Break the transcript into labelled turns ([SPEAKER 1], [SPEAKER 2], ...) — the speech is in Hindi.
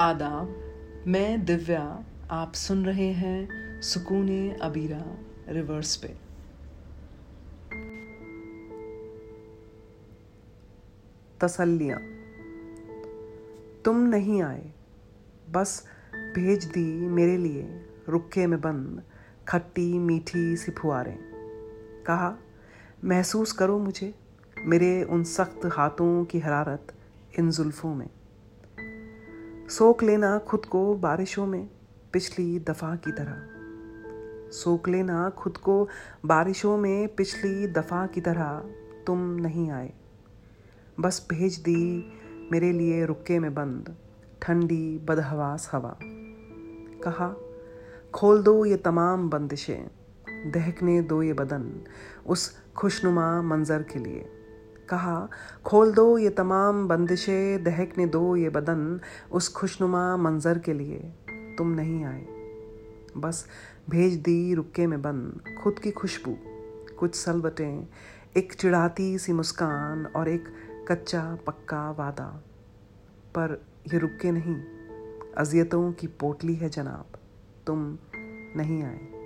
[SPEAKER 1] आदाब मैं दिव्या, आप सुन रहे हैं सुकून अबीरा, रिवर्स पे। तसल्लियाँ, तुम नहीं आए, बस भेज दी मेरे लिए रुक्के में बंद, खट्टी मीठी सी फुआरें। कहा, महसूस करो मुझे, मेरे उन सख्त हाथों की हरारत इन जुल्फ़ों में। सोख लेना खुद को बारिशों में पिछली दफ़ा की तरह। सोख लेना खुद को बारिशों में पिछली दफ़ा की तरह तुम नहीं आए। बस भेज दी मेरे लिए रुके में बंद, ठंडी बदहवास हवा। कहा, खोल दो ये तमाम बंदिशें, दहकने दो ये बदन उस खुशनुमा मंज़र के लिए। कहा, खोल दो ये तमाम बंदिशें, दहकने दो ये बदन उस खुशनुमा मंज़र के लिए। तुम नहीं आए। बस भेज दी रुके में बंद खुद की खुशबू। कुछ सलबटें, एक चिड़ाती सी मुस्कान और एक कच्चा पक्का वादा। पर ये रुके नहीं, अजियतों की पोटली है जनाब। तुम नहीं आए।